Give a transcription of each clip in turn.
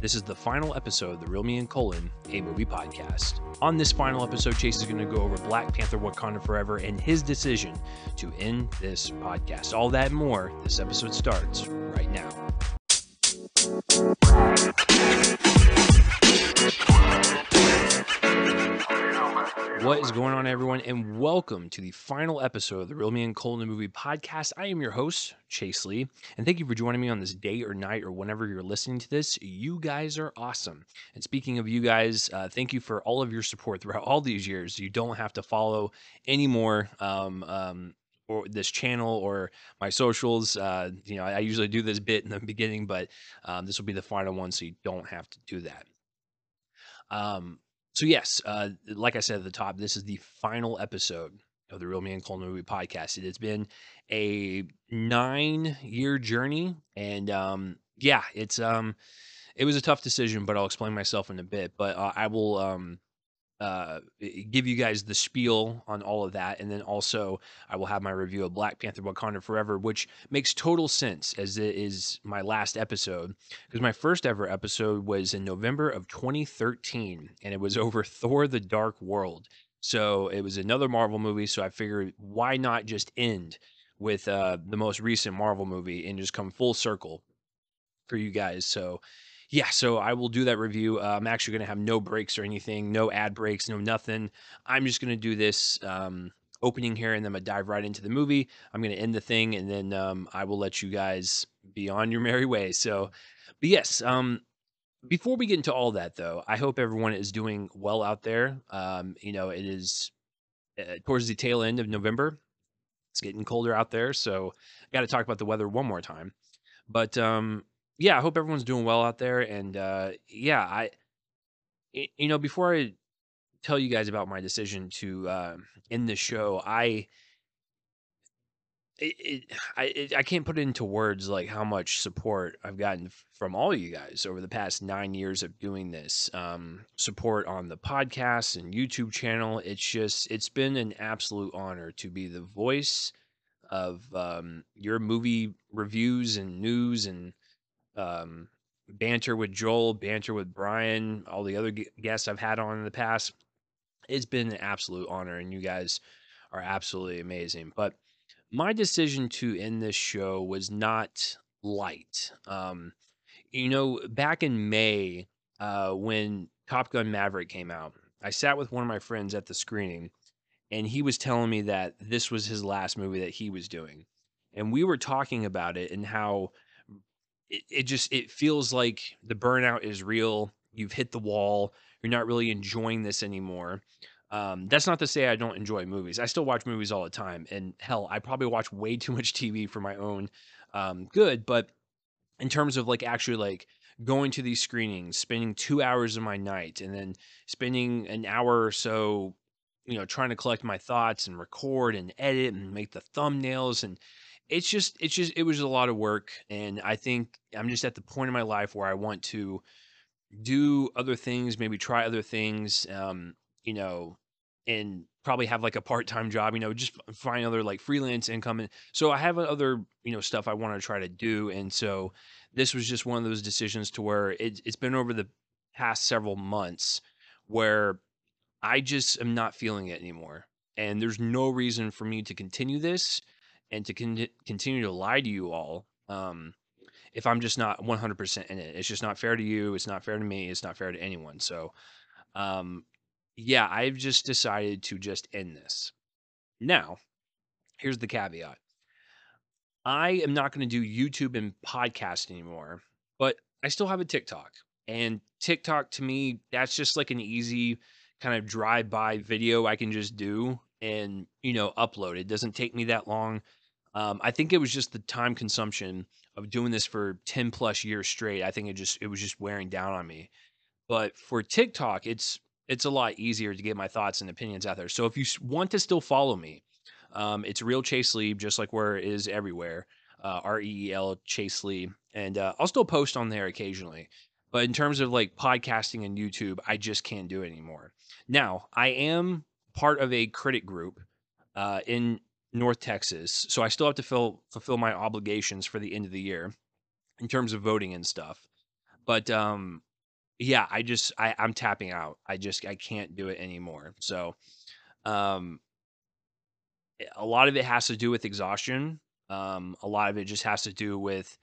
This is the final episode of the Real Me and Colin, a movie podcast. On this final episode, Chase is going to go over Black Panther Wakanda Forever and his decision to end this podcast. All that more, this episode starts right now. What is going on, everyone, and welcome to the final episode of the Real Me and Colin Movie Podcast. I am your host, Chase Lee, and thank you for joining me on this day or night or whenever you're listening to this. You guys are awesome. And speaking of you guys, uh, thank you for all of your support throughout all these years. You don't have to follow anymore. Um, um, or this channel or my socials. Uh, you know, I, I usually do this bit in the beginning, but um, this will be the final one, so you don't have to do that. Um, so yes, uh, like I said at the top, this is the final episode of the Real Me and Colin Movie Podcast. It has been a nine-year journey, and um, yeah, it's um, it was a tough decision, but I'll explain myself in a bit. But uh, I will um, uh, give you guys the spiel on all of that, and then also I will have my review of Black Panther: Wakanda Forever, which makes total sense as it is my last episode because my first ever episode was in November of 2013, and it was over Thor: The Dark World. So it was another Marvel movie. So I figured, why not just end with uh, the most recent Marvel movie and just come full circle for you guys? So yeah, so I will do that review. Uh, I'm actually going to have no breaks or anything, no ad breaks, no nothing. I'm just going to do this um, opening here and then to dive right into the movie. I'm going to end the thing and then um, I will let you guys be on your merry way. So, but yes, um, before we get into all that though, I hope everyone is doing well out there. Um, you know, it is uh, towards the tail end of November. It's getting colder out there, so I got to talk about the weather one more time. But um, yeah, I hope everyone's doing well out there. And uh, yeah, I, you know, before I tell you guys about my decision to uh, end the show, I, it, it, I, it, I can't put into words like how much support I've gotten from all you guys over the past nine years of doing this. Um, support on the podcast and YouTube channel. It's just, it's been an absolute honor to be the voice of um, your movie reviews and news and um, banter with Joel, banter with Brian, all the other guests I've had on in the past. It's been an absolute honor, and you guys are absolutely amazing. But my decision to end this show was not light. Um, you know, back in May, uh, when Top Gun Maverick came out, I sat with one of my friends at the screening, and he was telling me that this was his last movie that he was doing. And we were talking about it and how it, it just it feels like the burnout is real. You've hit the wall. You're not really enjoying this anymore. Um, that's not to say I don't enjoy movies. I still watch movies all the time, and hell, I probably watch way too much TV for my own um, good. But in terms of like actually like going to these screenings, spending two hours of my night, and then spending an hour or so, you know, trying to collect my thoughts and record and edit and make the thumbnails and it's just it's just it was a lot of work and i think i'm just at the point in my life where i want to do other things maybe try other things um you know and probably have like a part-time job you know just find other like freelance income and so i have other you know stuff i want to try to do and so this was just one of those decisions to where it, it's been over the past several months where i just am not feeling it anymore and there's no reason for me to continue this and to con- continue to lie to you all um, if I'm just not 100% in it. It's just not fair to you. It's not fair to me. It's not fair to anyone. So, um, yeah, I've just decided to just end this. Now, here's the caveat I am not going to do YouTube and podcast anymore, but I still have a TikTok. And TikTok to me, that's just like an easy kind of drive by video I can just do and, you know, upload. It doesn't take me that long. Um, I think it was just the time consumption of doing this for 10 plus years straight. I think it just it was just wearing down on me. But for TikTok, it's it's a lot easier to get my thoughts and opinions out there. So if you want to still follow me, um, it's real Chase Lee, just like where it is everywhere. Uh, R E E L Chase Lee, and uh, I'll still post on there occasionally. But in terms of like podcasting and YouTube, I just can't do it anymore. Now I am part of a critic group uh, in North Texas, so I still have to fill, fulfill my obligations for the end of the year in terms of voting and stuff. But um, yeah, I just I I'm tapping out. I just I can't do it anymore. So, um, eh, a lot of it has to do with exhaustion. Um, a lot of it just has to do with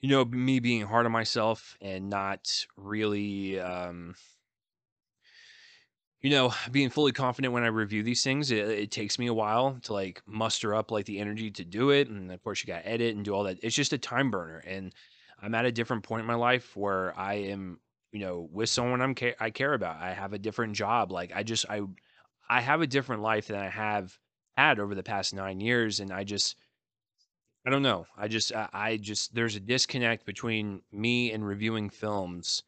you know me being hard on myself and not really um you know being fully confident when i review these things it, it takes me a while to like muster up like the energy to do it and of course you got to edit and do all that it's just a time burner and i'm at a different point in my life where i am you know with someone i'm ca- i care about i have a different job like i just i i have a different life than i have had over the past nine years and i just I don't know. I just I I just there's a disconnect between me and reviewing films,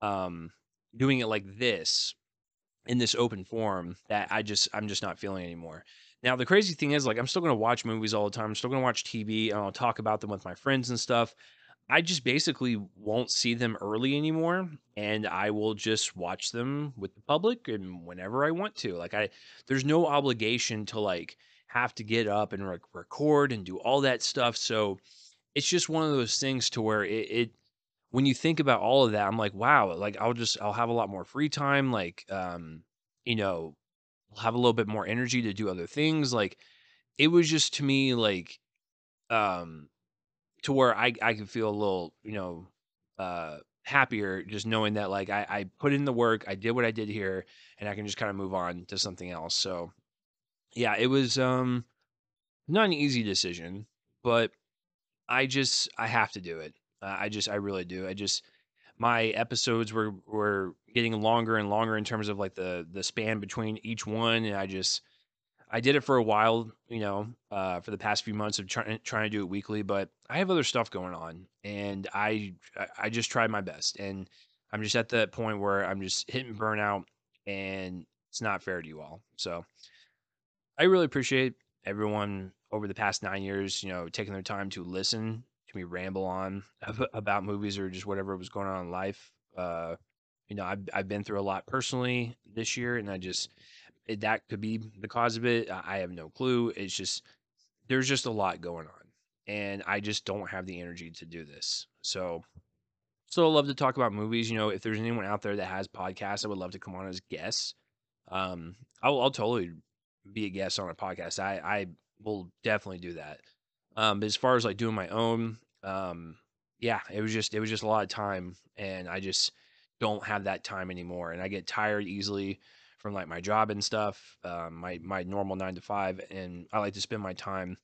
um, doing it like this in this open forum that I just I'm just not feeling anymore. Now the crazy thing is like I'm still gonna watch movies all the time. I'm still gonna watch TV and I'll talk about them with my friends and stuff. I just basically won't see them early anymore and I will just watch them with the public and whenever I want to. Like I there's no obligation to like have to get up and rec record and do all that stuff. So it's just one of those things to where it, it when you think about all of that, I'm like, wow, like I'll just I'll have a lot more free time. Like um, you know, I'll have a little bit more energy to do other things. Like it was just to me like um to where I I could feel a little, you know, uh happier just knowing that like I, I put in the work, I did what I did here, and I can just kind of move on to something else. So yeah, it was um not an easy decision, but I just I have to do it. Uh, I just I really do. I just my episodes were were getting longer and longer in terms of like the the span between each one, and I just I did it for a while, you know, uh, for the past few months of trying trying to do it weekly, but I have other stuff going on, and I I just tried my best, and I'm just at that point where I'm just hitting burnout, and it's not fair to you all. So I really appreciate everyone over the past nine years, you know, taking their time to listen me ramble on about movies or just whatever was going on in life. Uh, you know, I've I've been through a lot personally this year, and I just it, that could be the cause of it. I I have no clue. It's just there's just a lot going on, and I just don't have the energy to do this. So, still love to talk about movies. You know, if there's anyone out there that has podcasts, I would love to come on as guests. Um, I'll, I'll totally be a guest on a podcast. I I will definitely do that. Um, but as far as like doing my own, um, yeah, it was just it was just a lot of time, and I just don't have that time anymore, and I get tired easily from like my job and stuff, um, my my normal nine to five, and I like to spend my time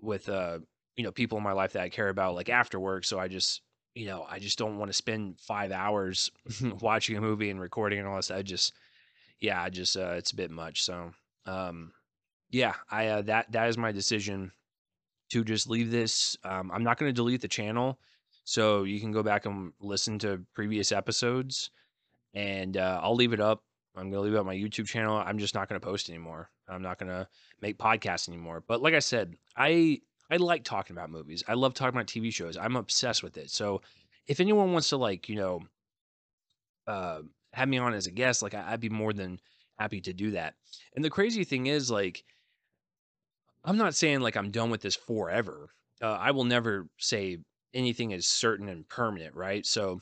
with uh you know people in my life that I care about like after work. So I just you know I just don't want to spend five hours watching a movie and recording and all this. I just yeah, I just uh, it's a bit much. So um, yeah, I uh, that that is my decision to just leave this. Um, I'm not going to delete the channel, so you can go back and listen to previous episodes, and uh, I'll leave it up. I'm going to leave it on my YouTube channel. I'm just not going to post anymore. I'm not going to make podcasts anymore. But like I said, I I like talking about movies. I love talking about TV shows. I'm obsessed with it. So if anyone wants to like, you know, uh, have me on as a guest, like I, I'd be more than happy to do that. And the crazy thing is, like, I'm not saying like I'm done with this forever. Uh, I will never say anything is certain and permanent, right? So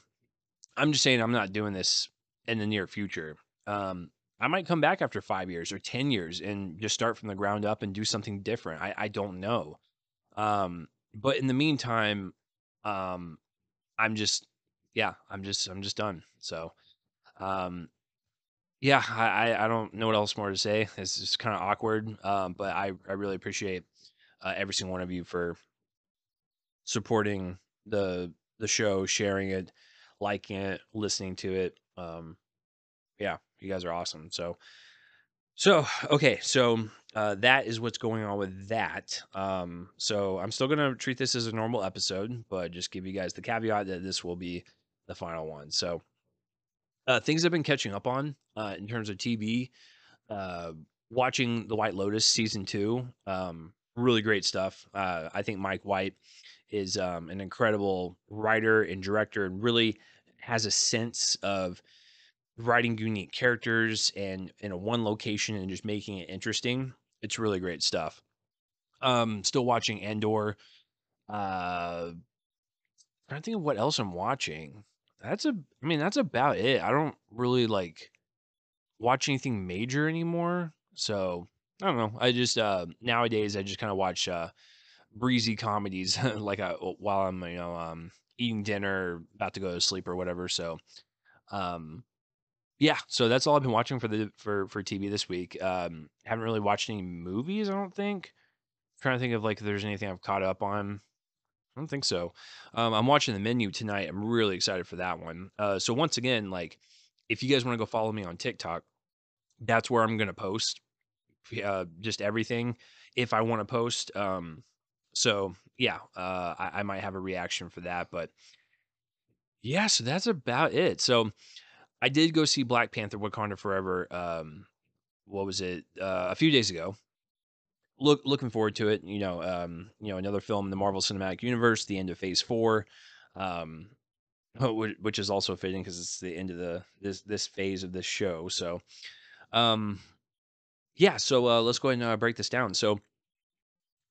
I'm just saying I'm not doing this in the near future. Um, I might come back after five years or 10 years and just start from the ground up and do something different. I, I don't know. Um, but in the meantime, um, I'm just, yeah, I'm just, I'm just done. So, um, yeah, I, I don't know what else more to say. It's just kind of awkward. Um, but I, I really appreciate uh, every single one of you for supporting the the show, sharing it, liking it, listening to it. Um, yeah, you guys are awesome. So so okay, so uh, that is what's going on with that. Um, so I'm still gonna treat this as a normal episode, but just give you guys the caveat that this will be the final one. So uh, things I've been catching up on uh, in terms of TV, uh, watching The White Lotus season two, um, really great stuff. Uh, I think Mike White is um, an incredible writer and director, and really has a sense of writing unique characters and in a one location and just making it interesting. It's really great stuff. Um, still watching Andor. Uh, I don't think of what else I'm watching. That's a I mean, that's about it. I don't really, like, watch anything major anymore, so, I don't know. I just, uh nowadays, I just kinda watch, uh, breezy comedies, like, uh, while I'm, you know, um, eating dinner, about to go to sleep or whatever, so, um, yeah, so that's all I've been watching for the for for TV this week. Um, haven't really watched any movies, I don't think. Trying to think of, like, if there's anything I've caught up on. I don't think so. Um, I'm watching The Menu tonight. I'm really excited for that one. Uh, so once again, like, if you guys wanna go follow me on TikTok, that's where I'm gonna post, uh, just everything if I wanna post. Um, so yeah, uh, I I might have a reaction for that, but yeah, so that's about it. So I did go see Black Panther: Wakanda Forever, um, what was it? Uh, a few days ago. Look looking forward to it, you know, um, you know, another film in the Marvel Cinematic Universe, the end of Phase 4, um, which is also fitting because it's the end of the this this phase of this show, so, um, yeah, so, uh, let's go ahead and, uh, break this down. So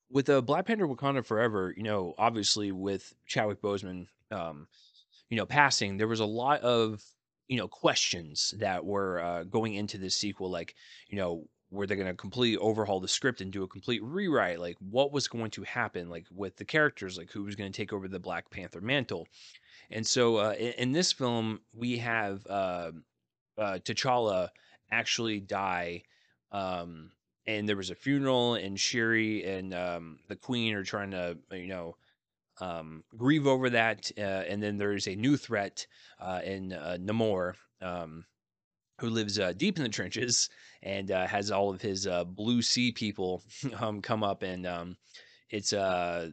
with, uh, Black Panther: Wakanda Forever, you know, obviously with Chadwick Boseman, um, you know, passing, there was a lot of, you know, questions that were, uh, going into this sequel, like, you know, were they gonna completely overhaul the script and do a complete rewrite? Like, what was going to happen, like, with the characters? Like, who was gonna take over the Black Panther mantle? And so, uh, in in this film, we have, um, uh, T'Challa actually die, um, and there was a funeral, and Shuri and, um, the Queen are trying to, you know, um, grieve over that, uh, and then there's a new threat, uh, in, uh, Namor, um, who lives, uh, deep in the trenches and, uh, has all of his, uh, Blue Sea people, um, come up and, um, it's, uh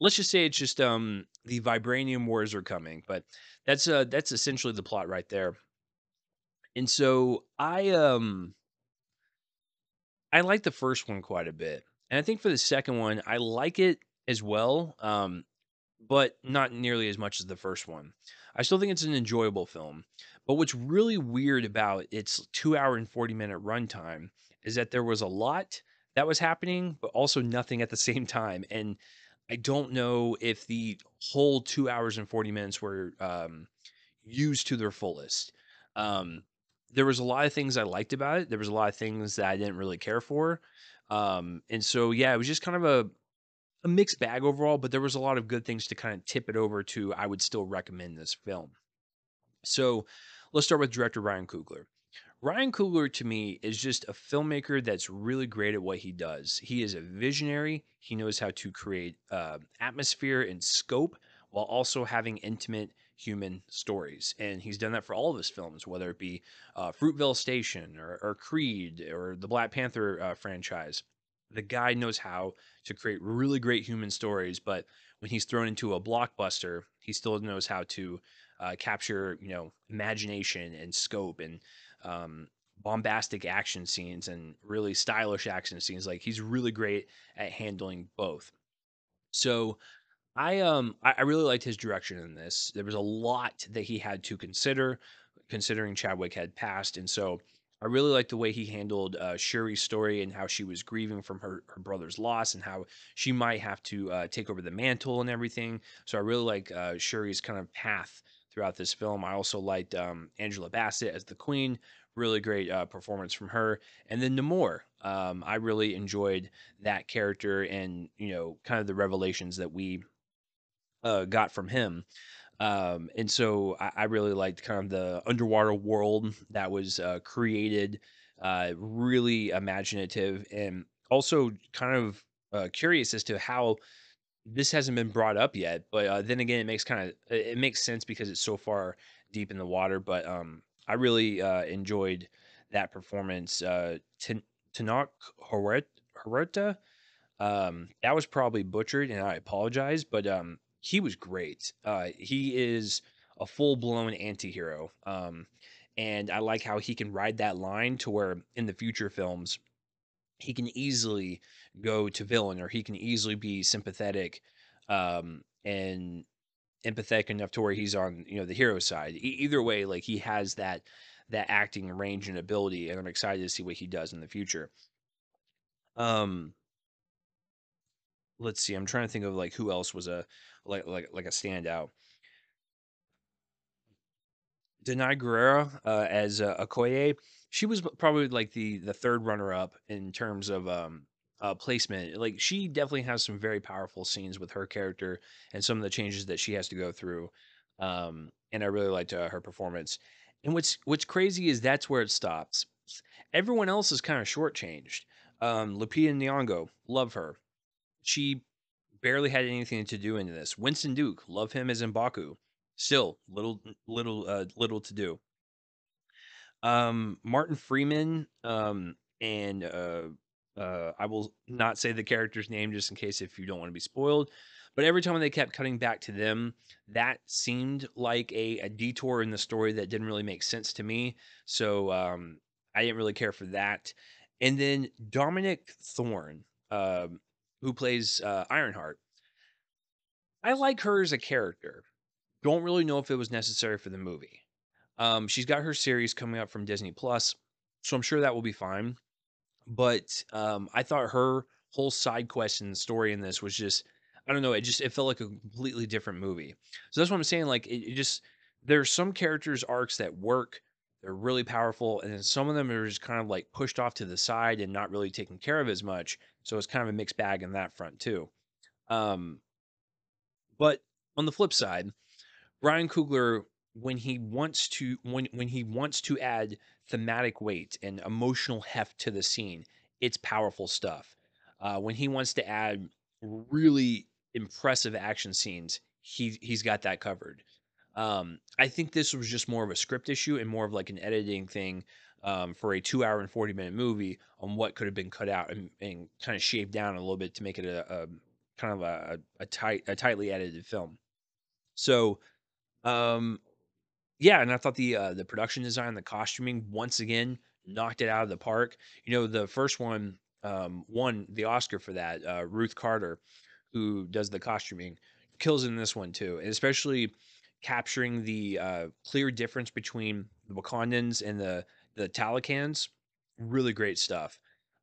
let's just say it's just, um, the Vibranium Wars are coming, but that's, uh, that's essentially the plot right there. And so I, um I like the first one quite a bit, and I think for the second one, I like it as well, um, but not nearly as much as the first one. I still think it's an enjoyable film, but what's really weird about its 2 hour and forty-minute runtime is that there was a lot that was happening, but also nothing at the same time, and I don't know if the whole 2 hours and 40 minutes were, um, used to their fullest. Um, there was a lot of things I liked about it, there was a lot of things that I didn't really care for, um, and so, yeah, it was just kind of a a mixed bag overall, but there was a lot of good things to kinda tip it over to, I would still recommend this film. So, let's start with director Ryan Coogler. Ryan Coogler to me is just a filmmaker that's really great at what he does. He is a visionary, he knows how to create, uh, atmosphere and scope while also having intimate human stories, and he's done that for all of his films, whether it be, uh, Fruitvale Station or or Creed or the Black Panther, uh, franchise. The guy knows how to create really great human stories, but when he's thrown into a blockbuster, he still knows how to, uh, capture, you know, imagination and scope and, um, bombastic action scenes and really stylish action scenes, like, he's really great at handling both. So, I, um, I really liked his direction in this. There was a lot that he had to consider, considering Chadwick had passed, and so I really liked the way he handled, uh, Shuri's story and how she was grieving from her her brother's loss and how she might have to, uh, take over the mantle and everything. So I really like, uh, Shuri's kind of path throughout this film. I also liked, um, Angela Bassett as the Queen, really great, uh, performance from her. And then Namor, um, I really enjoyed that character and, you know, kind of the revelations that we, uh, got from him. Um, and so I I really liked kind of the underwater world that was, uh, created, uh, really imaginative and also kind of, uh, curious as to how this hasn't been brought up yet, but, uh, then again, it makes kinda it it makes sense because it's so far deep in the water, but, um, I really, uh, enjoyed that performance. Uh, Tenoch Huert Um, that was probably butchered, and I apologize, but, um, he was great. Uh, he is a full-blown antihero, um, and I like how he can ride that line to where in the future films, he can easily go to villain or he can easily be sympathetic, um, and empathetic enough to where he's on, you know, the hero side. E either way, like, he has that that acting range and ability, and I'm excited to see what he does in the future. Um let's see, I'm trying to think of, like, who else was a like like like a standout. Danai Gurira uh, as uh, Okoye, she was probably like the the third runner up in terms of um, uh, placement. Like she definitely has some very powerful scenes with her character and some of the changes that she has to go through. Um, and I really liked uh, her performance. And what's what's crazy is that's where it stops. Everyone else is kind of shortchanged. Um, Lupita Nyong'o, love her. She barely had anything to do in this. Winston Duke, love him as Mbaku. Still, little little uh, little to do. Um, Martin Freeman, um, and uh, uh, I will not say the character's name just in case if you don't want to be spoiled. But every time they kept cutting back to them, that seemed like a, a detour in the story that didn't really make sense to me. So um, I didn't really care for that. And then Dominique Thorne, um, who plays uh, Ironheart, I like her as a character. Don't really know if it was necessary for the movie. Um, she's got her series coming up from Disney Plus, so I'm sure that will be fine. But um, I thought her whole side quest and story in this was just I don't know, it just it felt like a completely different movie. So that's what I'm saying. Like it, it just there's some characters arcs that work, they're really powerful, and then some of them are just kind of like pushed off to the side and not really taken care of as much. So it's kind of a mixed bag in that front too. Um, but on the flip side, Ryan Coogler, when he wants to when when he wants to add thematic weight and emotional heft to the scene, it's powerful stuff. Uh, when he wants to add really impressive action scenes, he he's got that covered. Um, I think this was just more of a script issue and more of like an editing thing um, for a two hour and 40 minute movie on what could have been cut out and, and kind of shaved down a little bit to make it a, a kind of a, a tight, a tightly edited film. So, um, yeah, and I thought the uh, the production design, the costuming, once again knocked it out of the park. You know, the first one um, won the Oscar for that. Uh, Ruth Carter, who does the costuming, kills in this one too, and especially capturing the uh, clear difference between the Wakandans and the the Talokans. Really great stuff.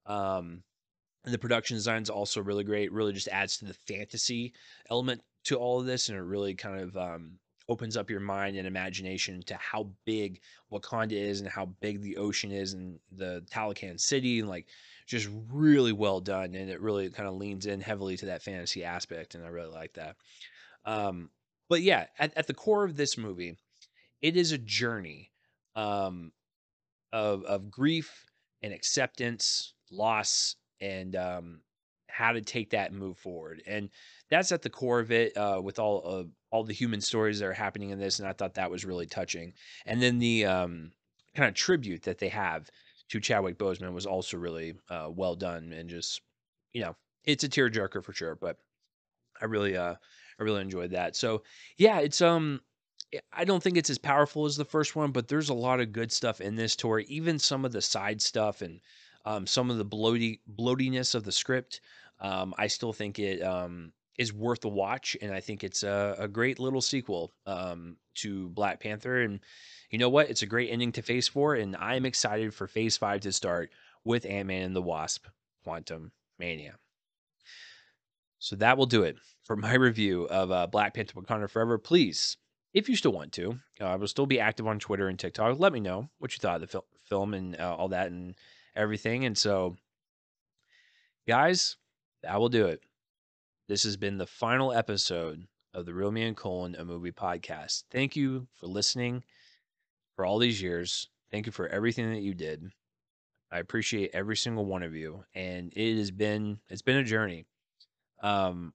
Um, and the production design is also really great. Really just adds to the fantasy element to all of this, and it really kind of um, opens up your mind and imagination to how big Wakanda is and how big the ocean is and the Talokan city and like just really well done and it really kind of leans in heavily to that fantasy aspect and I really like that. Um, but yeah, at, at the core of this movie, it is a journey um, of of grief and acceptance, loss, and um, how to take that and move forward. And that's at the core of it uh, with all of all the human stories that are happening in this. And I thought that was really touching. And then the um, kind of tribute that they have to Chadwick Boseman was also really uh, well done and just, you know, it's a tearjerker for sure. But I really, uh, I really enjoyed that. So yeah, it's um, I don't think it's as powerful as the first one, but there's a lot of good stuff in this tour. Even some of the side stuff and um, some of the bloaty bloatiness of the script. Um, I still think it um, is worth a watch, and I think it's a, a great little sequel um, to Black Panther. And you know what? It's a great ending to Phase Four, and I'm excited for Phase Five to start with Ant Man and the Wasp: Quantum Mania. So that will do it for my review of uh, Black Panther: Wakanda Forever. Please, if you still want to, uh, I will still be active on Twitter and TikTok. Let me know what you thought of the fil- film and uh, all that, and everything. And so, guys, that will do it. This has been the final episode of the Real Me and Colin, a movie podcast. Thank you for listening for all these years. Thank you for everything that you did. I appreciate every single one of you, and it has been it's been a journey. Um,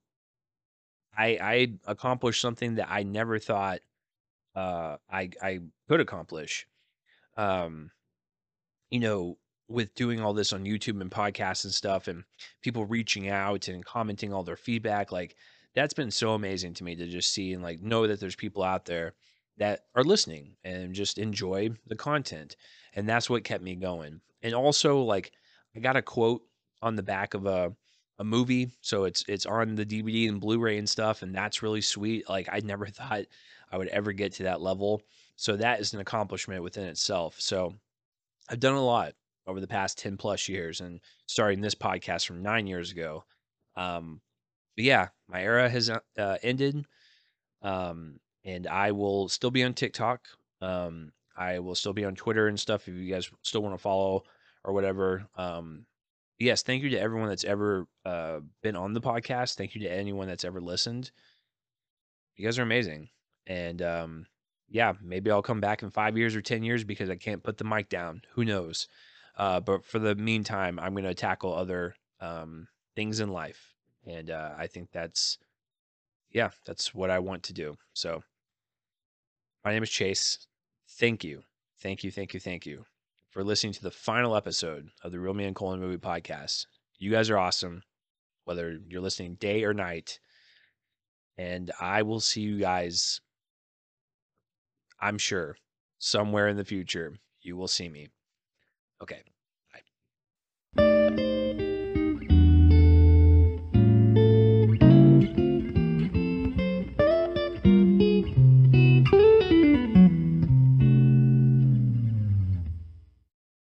I I accomplished something that I never thought uh I I could accomplish. Um, you know, with doing all this on YouTube and podcasts and stuff and people reaching out and commenting all their feedback, like that's been so amazing to me to just see and like know that there's people out there that are listening and just enjoy the content. And that's what kept me going. And also like I got a quote on the back of a a movie, so it's it's on the DVD and Blu-ray and stuff and that's really sweet. Like I never thought I would ever get to that level. So that is an accomplishment within itself. So I've done a lot over the past 10 plus years and starting this podcast from nine years ago. Um, but yeah, my era has uh, ended. Um, and I will still be on TikTok Um, I will still be on Twitter and stuff if you guys still want to follow or whatever. Um, yes, thank you to everyone that's ever uh, been on the podcast. Thank you to anyone that's ever listened. You guys are amazing. And um, yeah, maybe I'll come back in five years or 10 years because I can't put the mic down. Who knows? Uh, but for the meantime, I'm going to tackle other um, things in life. And uh, I think that's, yeah, that's what I want to do. So my name is Chase. Thank you. Thank you. Thank you. Thank you for listening to the final episode of the Real Me and Colin Movie Podcast. You guys are awesome, whether you're listening day or night. And I will see you guys, I'm sure, somewhere in the future. You will see me. Okay.